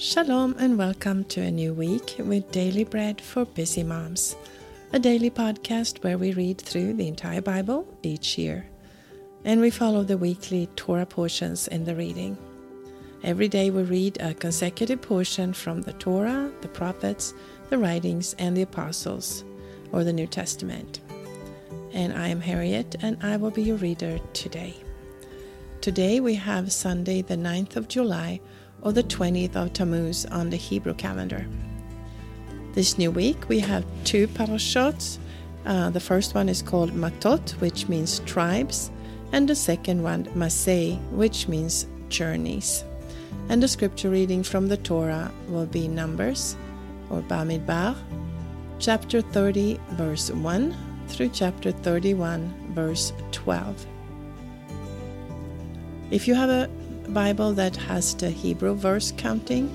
Shalom and welcome to a new week with Daily Bread for Busy Moms, a daily podcast where we read through the entire Bible each year. And we follow the weekly Torah portions in the reading. Every day we read a consecutive portion from the Torah, the prophets, the writings, and the apostles, or the New Testament. And I am Harriet, and I will be your reader today. Today we have Sunday, the 9th of July or the 20th of Tammuz on the Hebrew calendar. This new week we have two parashot. Uh, the first one is called Matot, which means tribes, and the second one Masei, which means journeys. And the scripture reading from the Torah will be Numbers or Bamidbar, chapter 30, verse 1 through chapter 31, verse 12. If you have a Bible that has the Hebrew verse counting,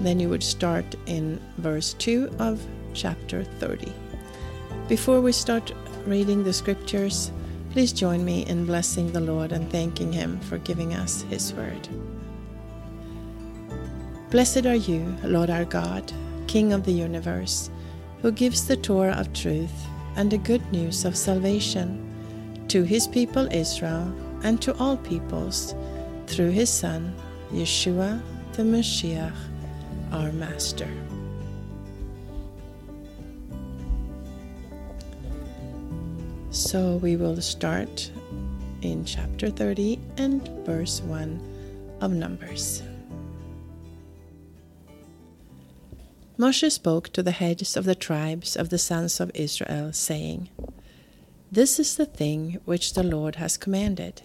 then you would start in verse 2 of chapter 30. Before we start reading the scriptures, please join me in blessing the Lord and thanking Him for giving us His word. Blessed are you, Lord our God, King of the universe, who gives the Torah of truth and the good news of salvation to His people Israel and to all peoples through his Son, Yeshua the Mashiach, our Master. So we will start in chapter 30 and verse 1 of Numbers. Moshe spoke to the heads of the tribes of the sons of Israel, saying, This is the thing which the Lord has commanded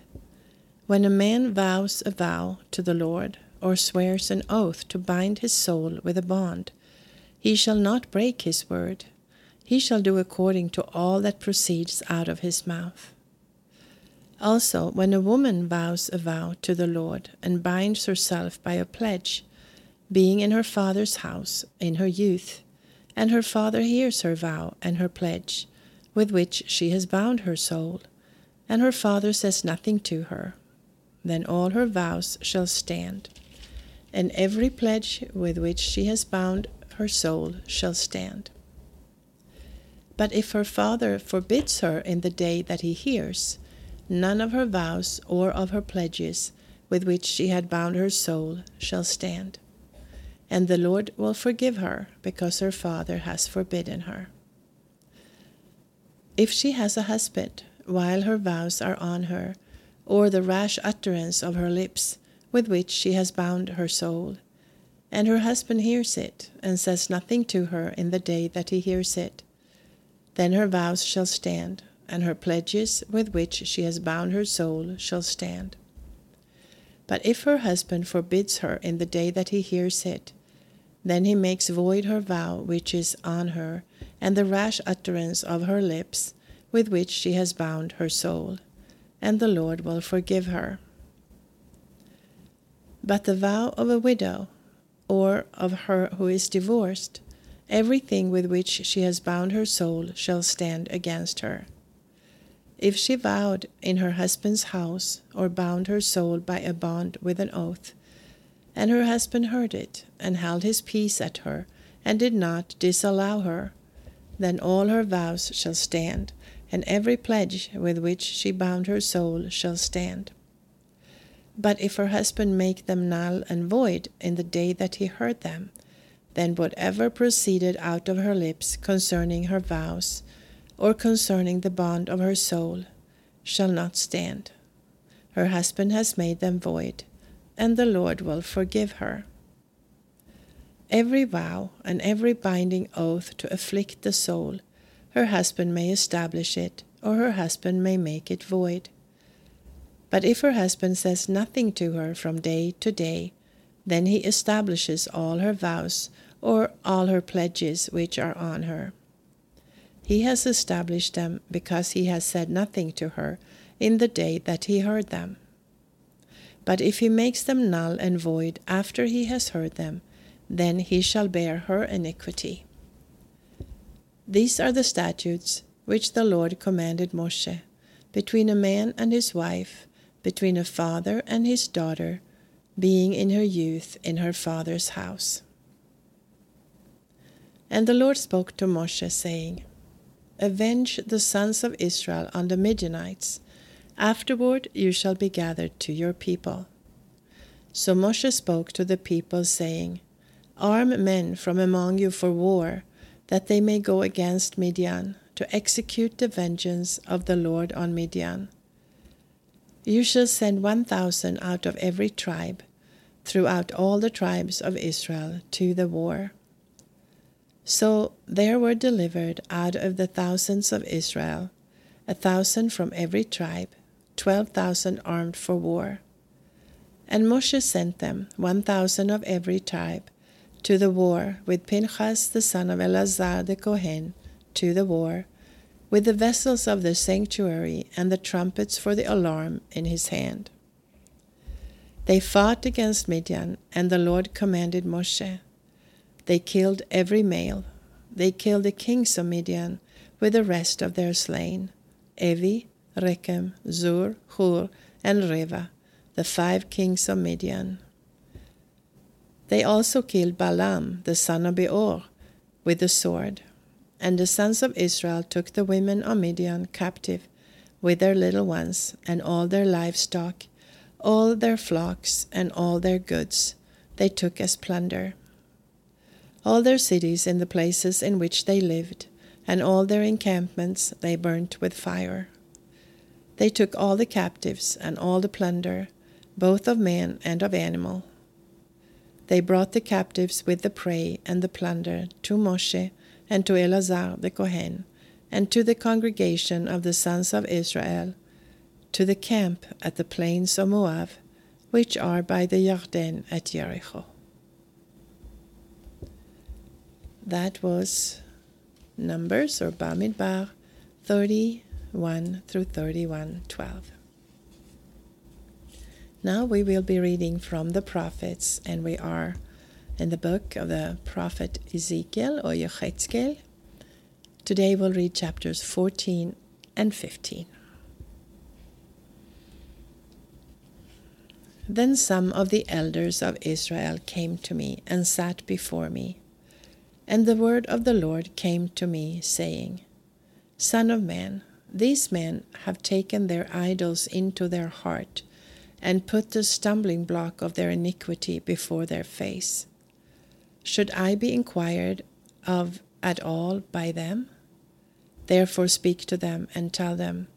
when a man vows a vow to the Lord, or swears an oath to bind his soul with a bond, he shall not break his word. He shall do according to all that proceeds out of his mouth. Also, when a woman vows a vow to the Lord and binds herself by a pledge, being in her father's house in her youth, and her father hears her vow and her pledge, with which she has bound her soul, and her father says nothing to her, then all her vows shall stand, and every pledge with which she has bound her soul shall stand. But if her father forbids her in the day that he hears, none of her vows or of her pledges with which she had bound her soul shall stand. And the Lord will forgive her because her father has forbidden her. If she has a husband while her vows are on her, or the rash utterance of her lips with which she has bound her soul. And her husband hears it, and says nothing to her in the day that he hears it. Then her vows shall stand, and her pledges with which she has bound her soul shall stand. But if her husband forbids her in the day that he hears it, then he makes void her vow which is on her, and the rash utterance of her lips with which she has bound her soul and the Lord will forgive her. But the vow of a widow, or of her who is divorced, everything with which she has bound her soul shall stand against her. If she vowed in her husband's house, or bound her soul by a bond with an oath, and her husband heard it, and held his peace at her, and did not disallow her, then all her vows shall stand, and every pledge with which she bound her soul shall stand. But if her husband make them null and void in the day that he heard them, then whatever proceeded out of her lips concerning her vows, or concerning the bond of her soul, shall not stand. Her husband has made them void, and the Lord will forgive her. Every vow and every binding oath to afflict the soul her husband may establish it, or her husband may make it void. But if her husband says nothing to her from day to day, then he establishes all her vows or all her pledges which are on her. He has established them because he has said nothing to her in the day that he heard them. But if he makes them null and void after he has heard them, then he shall bear her iniquity. These are the statutes which the Lord commanded Moshe between a man and his wife, between a father and his daughter, being in her youth in her father's house. And the Lord spoke to Moshe, saying, Avenge the sons of Israel on the Midianites. Afterward you shall be gathered to your people. So Moshe spoke to the people, saying, Arm men from among you for war, that they may go against Midian, to execute the vengeance of the Lord on Midian. You shall send one thousand out of every tribe, throughout all the tribes of Israel, to the war. So there were delivered out of the thousands of Israel a thousand from every tribe, twelve thousand armed for war. And Moshe sent them, one thousand of every tribe, to the war, with Pinchas the son of Eleazar the Kohen to the war, with the vessels of the sanctuary and the trumpets for the alarm in his hand. They fought against Midian, and the Lord commanded Moshe. They killed every male. They killed the kings of Midian with the rest of their slain Evi, Rechem, Zur, Hur, and Reva, the five kings of Midian. They also killed Balaam, the son of Beor, with the sword. And the sons of Israel took the women of Midian captive, with their little ones, and all their livestock, all their flocks, and all their goods, they took as plunder. All their cities and the places in which they lived, and all their encampments they burnt with fire. They took all the captives and all the plunder, both of man and of animal. They brought the captives with the prey and the plunder to Moshe and to Eleazar the Kohen, and to the congregation of the sons of Israel, to the camp at the plains of Moab, which are by the Jordan at Jericho. That was Numbers or Bamidbar 31 through 31 12. Now we will be reading from the prophets, and we are in the book of the prophet Ezekiel or Yechezkel. Today we'll read chapters 14 and 15. Then some of the elders of Israel came to me and sat before me. And the word of the Lord came to me, saying, Son of man, these men have taken their idols into their heart and put the stumbling block of their iniquity before their face. Should I be inquired of at all by them? Therefore speak to them and tell them,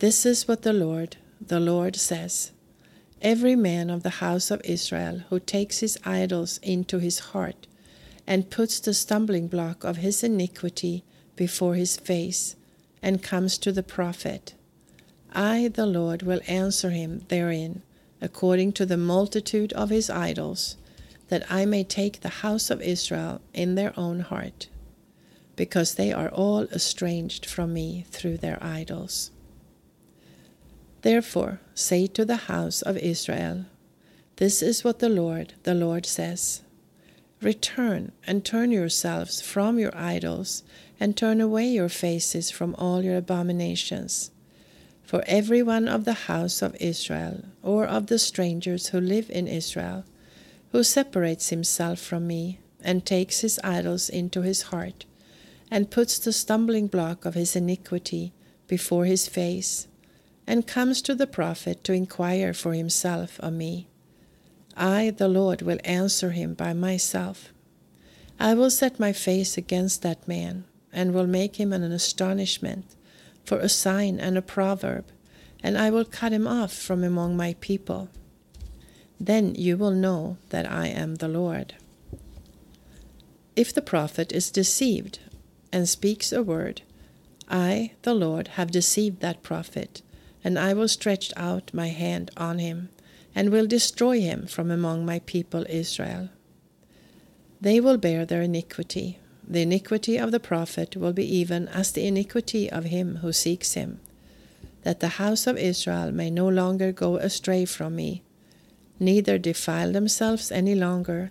This is what the Lord, the Lord says. Every man of the house of Israel who takes his idols into his heart and puts the stumbling block of his iniquity before his face and comes to the prophet, I, the Lord, will answer him therein, according to the multitude of his idols, that I may take the house of Israel in their own heart, because they are all estranged from me through their idols. Therefore, say to the house of Israel, This is what the Lord, the Lord says Return and turn yourselves from your idols, and turn away your faces from all your abominations for every one of the house of Israel, or of the strangers who live in Israel, who separates himself from me, and takes his idols into his heart, and puts the stumbling block of his iniquity before his face, and comes to the prophet to inquire for himself of me. I, the Lord, will answer him by myself. I will set my face against that man, and will make him an astonishment for a sign and a proverb, and I will cut him off from among my people. Then you will know that I am the Lord. If the prophet is deceived and speaks a word, I, the Lord, have deceived that prophet, and I will stretch out my hand on him, and will destroy him from among my people Israel. They will bear their iniquity, the iniquity of the prophet will be even as the iniquity of him who seeks him, that the house of Israel may no longer go astray from me, neither defile themselves any longer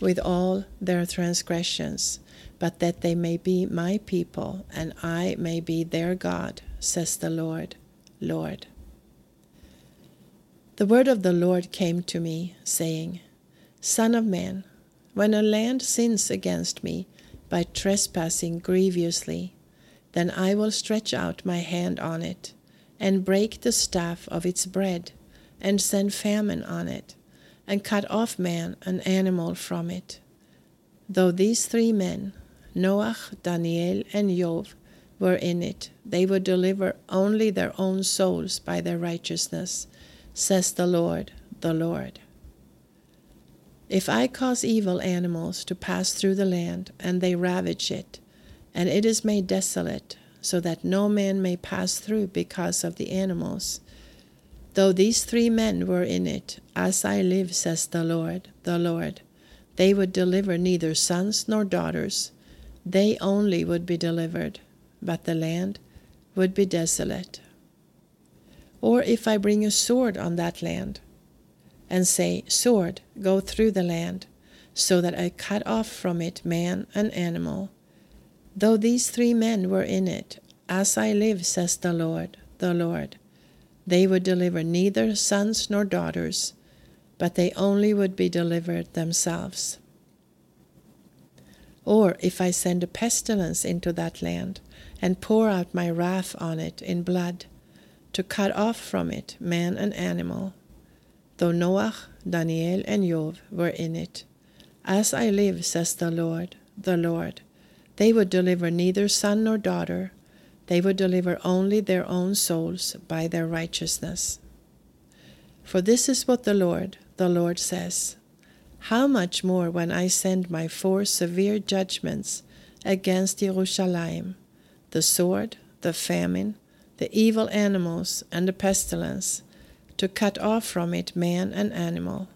with all their transgressions, but that they may be my people, and I may be their God, says the Lord, Lord. The word of the Lord came to me, saying, Son of man, when a land sins against me by trespassing grievously, then I will stretch out my hand on it, and break the staff of its bread, and send famine on it, and cut off man and animal from it. Though these three men, Noach, Daniel, and Job, were in it, they would deliver only their own souls by their righteousness, says the Lord, the Lord. If I cause evil animals to pass through the land, and they ravage it, and it is made desolate, so that no man may pass through because of the animals. Though these three men were in it, as I live, says the Lord, the Lord, they would deliver neither sons nor daughters, they only would be delivered, but the land would be desolate. Or if I bring a sword on that land, and say, Sword, go through the land, so that I cut off from it man and animal, Though these three men were in it, as I live, says the Lord, the Lord, they would deliver neither sons nor daughters, but they only would be delivered themselves. Or if I send a pestilence into that land, and pour out my wrath on it in blood, to cut off from it man and animal, though Noach, Daniel, and Job were in it, as I live, says the Lord, the Lord, they would deliver neither son nor daughter, they would deliver only their own souls by their righteousness. For this is what the Lord, the Lord says How much more when I send my four severe judgments against Jerusalem the sword, the famine, the evil animals, and the pestilence, to cut off from it man and animal.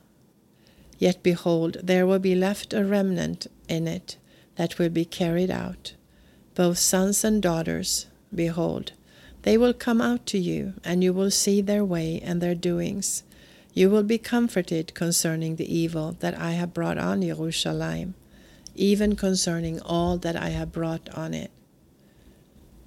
Yet behold, there will be left a remnant in it that will be carried out. Both sons and daughters, behold, they will come out to you, and you will see their way and their doings. You will be comforted concerning the evil that I have brought on Jerusalem, even concerning all that I have brought on it.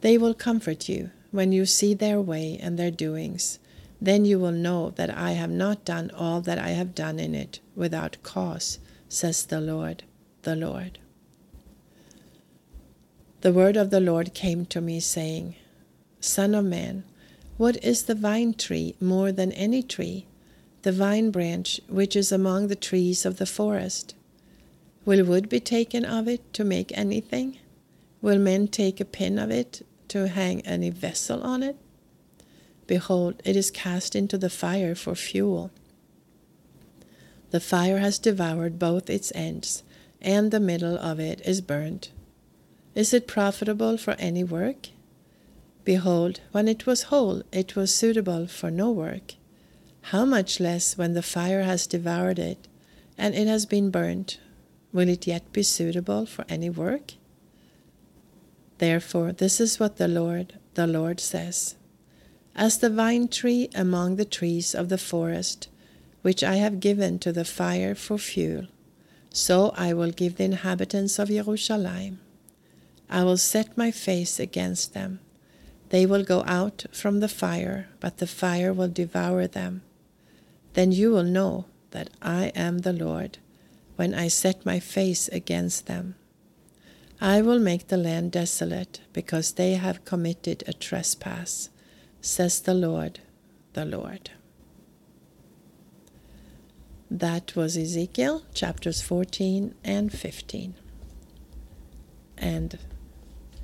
They will comfort you when you see their way and their doings. Then you will know that I have not done all that I have done in it without cause, says the Lord, the Lord. The word of the Lord came to me, saying, Son of man, what is the vine tree more than any tree, the vine branch which is among the trees of the forest? Will wood be taken of it to make anything? Will men take a pin of it to hang any vessel on it? Behold, it is cast into the fire for fuel. The fire has devoured both its ends, and the middle of it is burnt. Is it profitable for any work? Behold, when it was whole, it was suitable for no work. How much less when the fire has devoured it, and it has been burnt, will it yet be suitable for any work? Therefore, this is what the Lord, the Lord says As the vine tree among the trees of the forest, which I have given to the fire for fuel, so I will give the inhabitants of Jerusalem. I will set my face against them. They will go out from the fire, but the fire will devour them. Then you will know that I am the Lord when I set my face against them. I will make the land desolate because they have committed a trespass, says the Lord, the Lord. That was Ezekiel chapters 14 and 15. And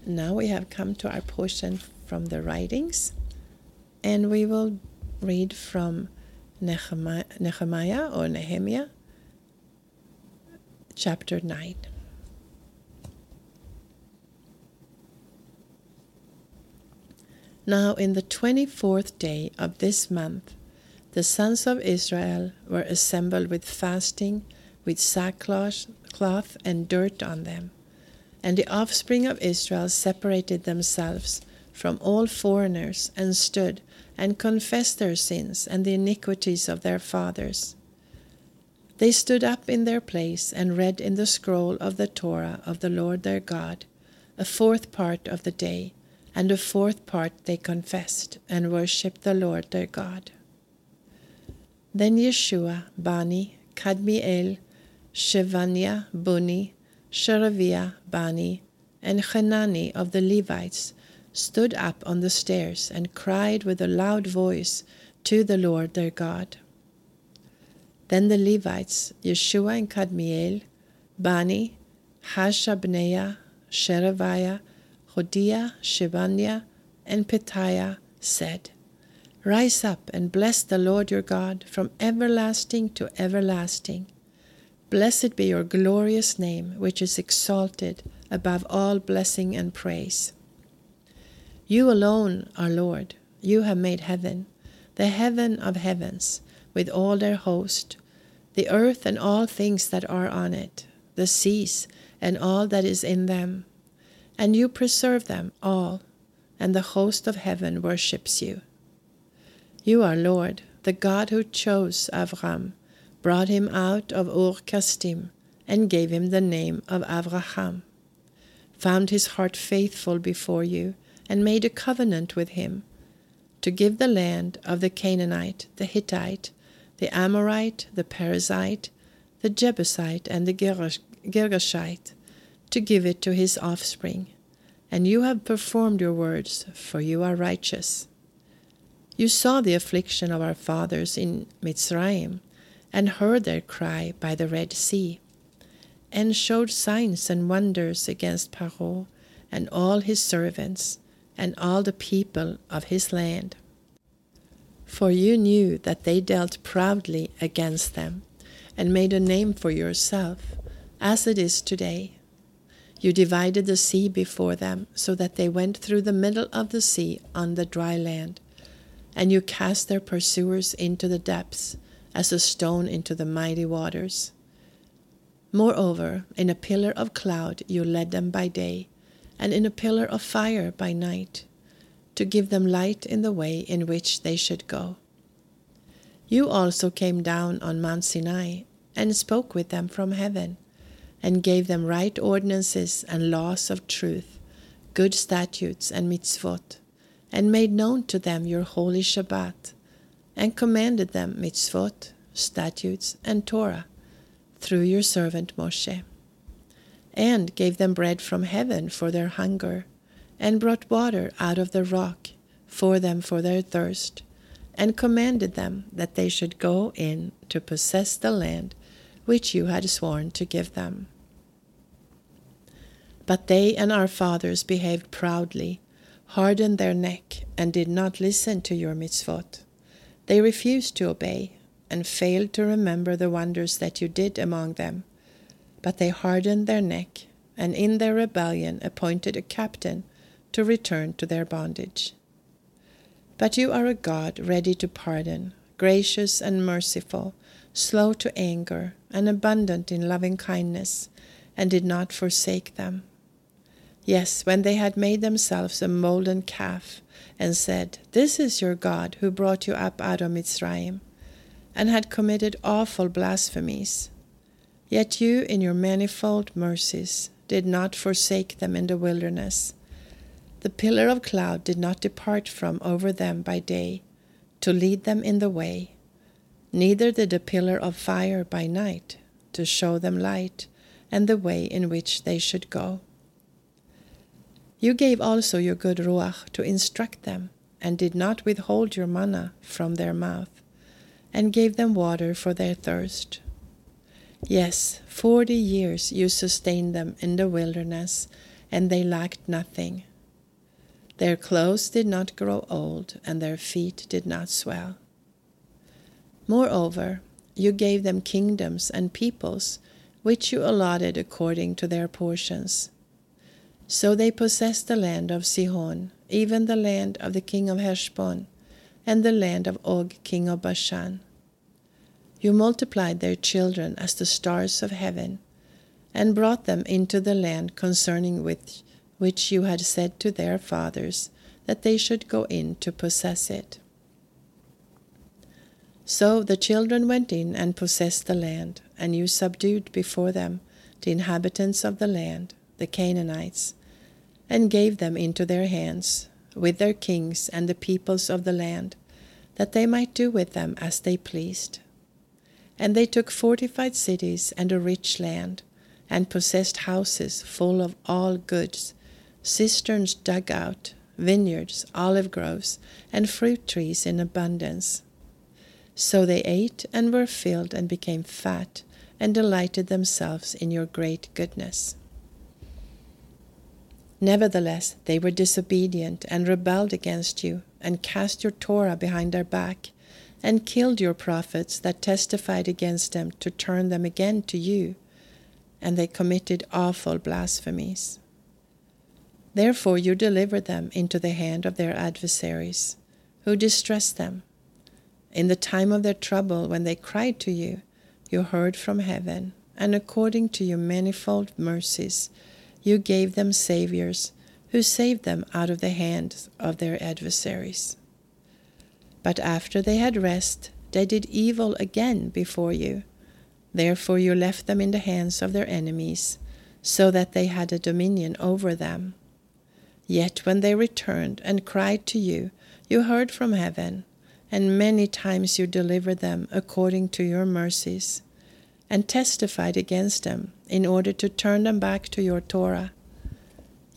now we have come to our portion from the writings, and we will read from Nehemiah, Nehemiah or Nechemyah, chapter 9. Now, in the twenty fourth day of this month, the sons of Israel were assembled with fasting, with sackcloth cloth and dirt on them. And the offspring of Israel separated themselves from all foreigners and stood and confessed their sins and the iniquities of their fathers. They stood up in their place and read in the scroll of the Torah of the Lord their God a fourth part of the day, and a fourth part they confessed and worshipped the Lord their God. Then Yeshua, Bani, Kadmiel, Shevaniah, Buni, Shereviah, Bani, and Hanani of the Levites stood up on the stairs and cried with a loud voice to the Lord their God. Then the Levites, Yeshua and Kadmiel, Bani, Hashabneiah, Shereviah, Hodiah, Shebaniah, and Petaiah said, Rise up and bless the Lord your God from everlasting to everlasting. Blessed be your glorious name, which is exalted above all blessing and praise. You alone are Lord. You have made heaven, the heaven of heavens, with all their host, the earth and all things that are on it, the seas and all that is in them. And you preserve them all, and the host of heaven worships you. You are Lord, the God who chose Avram, brought him out of Ur Kasdim, and gave him the name of Avraham, found his heart faithful before you, and made a covenant with him, to give the land of the Canaanite, the Hittite, the Amorite, the Perizzite, the Jebusite, and the Girgashite, to give it to his offspring. And you have performed your words, for you are righteous. You saw the affliction of our fathers in Mitzrayim, and heard their cry by the Red Sea, and showed signs and wonders against Paro and all his servants, and all the people of his land. For you knew that they dealt proudly against them, and made a name for yourself, as it is today. You divided the sea before them, so that they went through the middle of the sea on the dry land and you cast their pursuers into the depths, as a stone into the mighty waters. Moreover, in a pillar of cloud you led them by day, and in a pillar of fire by night, to give them light in the way in which they should go. You also came down on Mount Sinai, and spoke with them from heaven, and gave them right ordinances and laws of truth, good statutes and mitzvot and made known to them your holy Shabbat, and commanded them mitzvot, statutes, and Torah through your servant Moshe, and gave them bread from heaven for their hunger, and brought water out of the rock for them for their thirst, and commanded them that they should go in to possess the land which you had sworn to give them. But they and our fathers behaved proudly hardened their neck and did not listen to your mitzvot. They refused to obey and failed to remember the wonders that you did among them. But they hardened their neck and in their rebellion appointed a captain to return to their bondage. But you are a God ready to pardon, gracious and merciful, slow to anger, and abundant in loving kindness, and did not forsake them. Yes, when they had made themselves a molten calf, and said, This is your God who brought you up out of Mitzrayim, and had committed awful blasphemies. Yet you, in your manifold mercies, did not forsake them in the wilderness. The pillar of cloud did not depart from over them by day, to lead them in the way, neither did the pillar of fire by night, to show them light and the way in which they should go. You gave also your good Ruach to instruct them, and did not withhold your manna from their mouth, and gave them water for their thirst. Yes, forty years you sustained them in the wilderness, and they lacked nothing. Their clothes did not grow old, and their feet did not swell. Moreover, you gave them kingdoms and peoples, which you allotted according to their portions so they possessed the land of Sihon, even the land of the king of Heshbon, and the land of Og, king of Bashan. You multiplied their children as the stars of heaven, and brought them into the land concerning which, which you had said to their fathers that they should go in to possess it. So the children went in and possessed the land, and you subdued before them the inhabitants of the land, the Canaanites and gave them into their hands, with their kings and the peoples of the land, that they might do with them as they pleased. And they took fortified cities and a rich land, and possessed houses full of all goods, cisterns dug out, vineyards, olive groves, and fruit trees in abundance. So they ate and were filled and became fat, and delighted themselves in your great goodness. Nevertheless, they were disobedient and rebelled against you, and cast your Torah behind their back, and killed your prophets that testified against them to turn them again to you, and they committed awful blasphemies. Therefore you delivered them into the hand of their adversaries, who distressed them. In the time of their trouble, when they cried to you, you heard from heaven, and according to your manifold mercies, you gave them saviors who saved them out of the hands of their adversaries. But after they had rest, they did evil again before you. Therefore you left them in the hands of their enemies, so that they had a dominion over them. Yet when they returned and cried to you, you heard from heaven, and many times you delivered them according to your mercies, and testified against them in order to turn them back to your Torah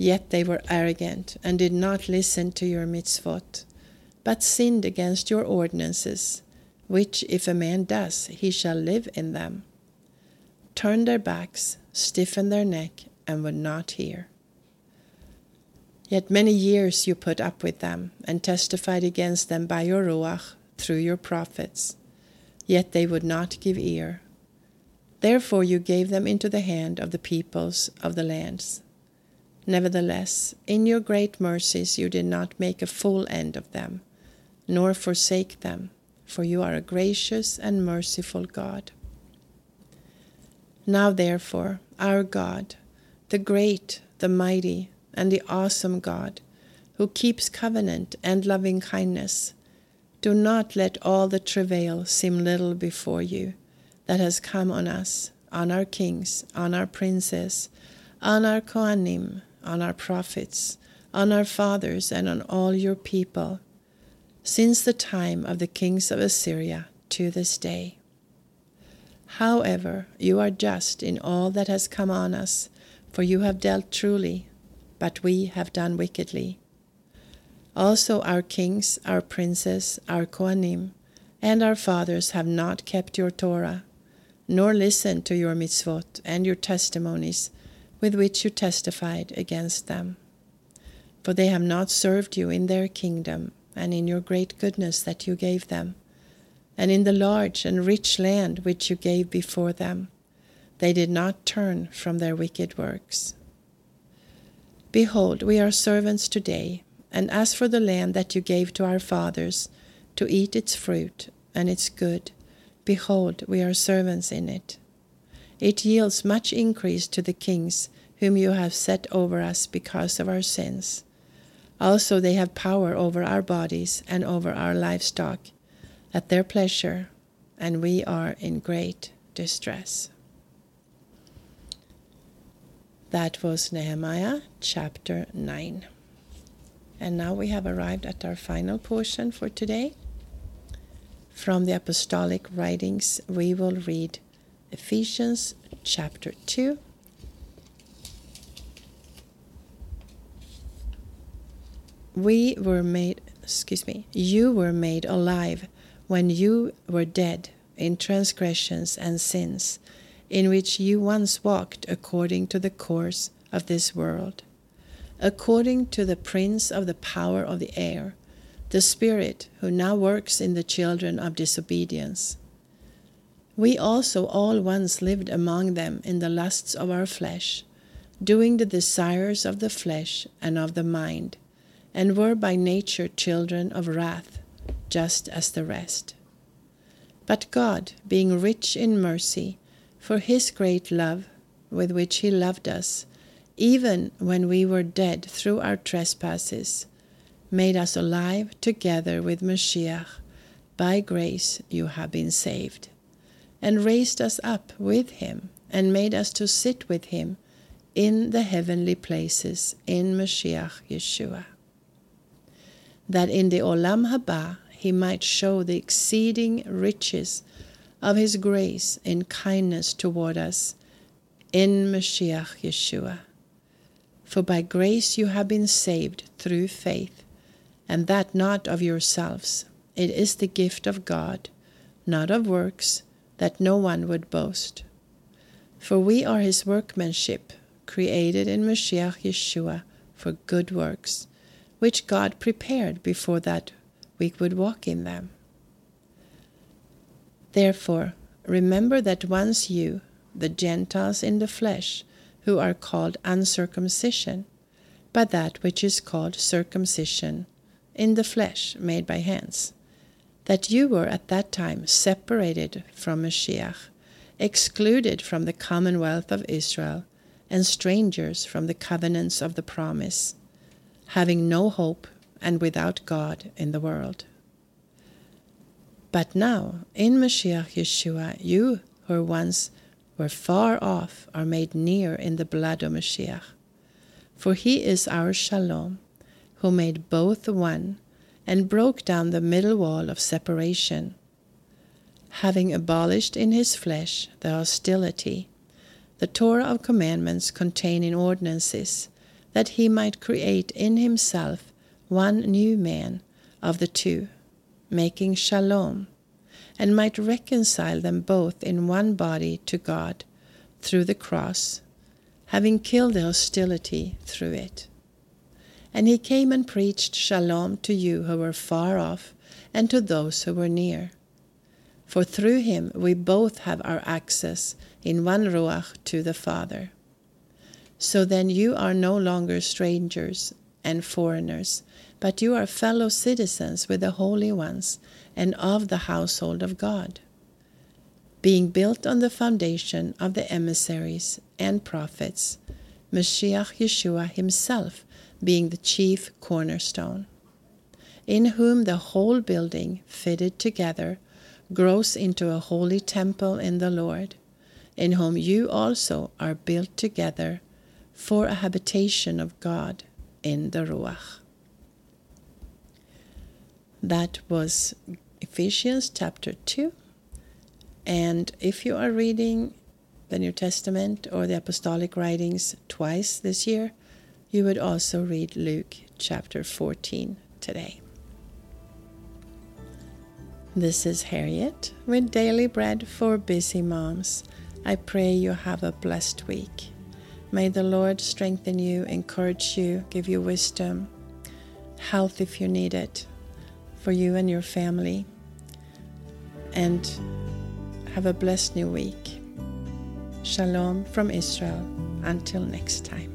Yet they were arrogant and did not listen to your mitzvot, but sinned against your ordinances, which if a man does, he shall live in them. Turned their backs, stiffened their neck, and would not hear. Yet many years you put up with them, and testified against them by your Ruach through your prophets. Yet they would not give ear. Therefore you gave them into the hand of the peoples of the lands Nevertheless, in your great mercies you did not make a full end of them, nor forsake them, for you are a gracious and merciful God. Now, therefore, our God, the great, the mighty, and the awesome God, who keeps covenant and loving kindness, do not let all the travail seem little before you that has come on us, on our kings, on our princes, on our Kohanim, on our prophets, on our fathers, and on all your people, since the time of the kings of Assyria to this day. However, you are just in all that has come on us, for you have dealt truly, but we have done wickedly. Also, our kings, our princes, our Kohanim, and our fathers have not kept your Torah, nor listened to your mitzvot and your testimonies with which you testified against them. For they have not served you in their kingdom and in your great goodness that you gave them, and in the large and rich land which you gave before them. They did not turn from their wicked works. Behold, we are servants today, and as for the land that you gave to our fathers, to eat its fruit and its good, behold, we are servants in it. It yields much increase to the kings whom you have set over us because of our sins. Also, they have power over our bodies and over our livestock at their pleasure, and we are in great distress. That was Nehemiah chapter 9. And now we have arrived at our final portion for today. From the Apostolic Writings, we will read Ephesians chapter 2. We were made, excuse me, you were made alive when you were dead in transgressions and sins, in which you once walked according to the course of this world, according to the prince of the power of the air, the Spirit who now works in the children of disobedience we also all once lived among them in the lusts of our flesh, doing the desires of the flesh and of the mind, and were by nature children of wrath, just as the rest. But God, being rich in mercy, for his great love with which he loved us, even when we were dead through our trespasses, made us alive together with Mashiach. By grace you have been saved and raised us up with him and made us to sit with him in the heavenly places in Mashiach Yeshua. That in the Olam Haba he might show the exceeding riches of his grace in kindness toward us in Mashiach Yeshua. For by grace you have been saved through faith, and that not of yourselves. It is the gift of God, not of works, that no one would boast. For we are his workmanship, created in Mashiach Yeshua for good works, which God prepared before that we would walk in them. Therefore, remember that once you, the Gentiles in the flesh, who are called uncircumcision, by that which is called circumcision, in the flesh made by hands, that you were at that time separated from Mashiach, excluded from the commonwealth of Israel, and strangers from the covenants of the promise, having no hope and without God in the world. But now, in Mashiach Yeshua, you who once were far off are made near in the blood of Mashiach. For he is our Shalom, who made both one and broke down the middle wall of separation, having abolished in his flesh the hostility the Torah of commandments containing ordinances, that he might create in himself one new man of the two, making shalom, and might reconcile them both in one body to God through the cross, having killed the hostility through it. And he came and preached shalom to you who were far off, and to those who were near. For through him we both have our access in one Ruach to the Father. So then you are no longer strangers and foreigners, but you are fellow citizens with the holy ones and of the household of God, being built on the foundation of the emissaries and prophets, Mashiach Yeshua himself being the chief cornerstone, in whom the whole building fitted together grows into a holy temple in the Lord, in whom you also are built together for a habitation of God in the Ruach. That was Ephesians chapter 2. And if you are reading the New Testament or the Apostolic writings twice this year, you would also read Luke chapter 14 today. This is Harriet with Daily Bread for Busy Moms. I pray you have a blessed week. May the Lord strengthen you, encourage you, give you wisdom, health if you need it, for you and your family. And have a blessed new week. Shalom from Israel. Until next time.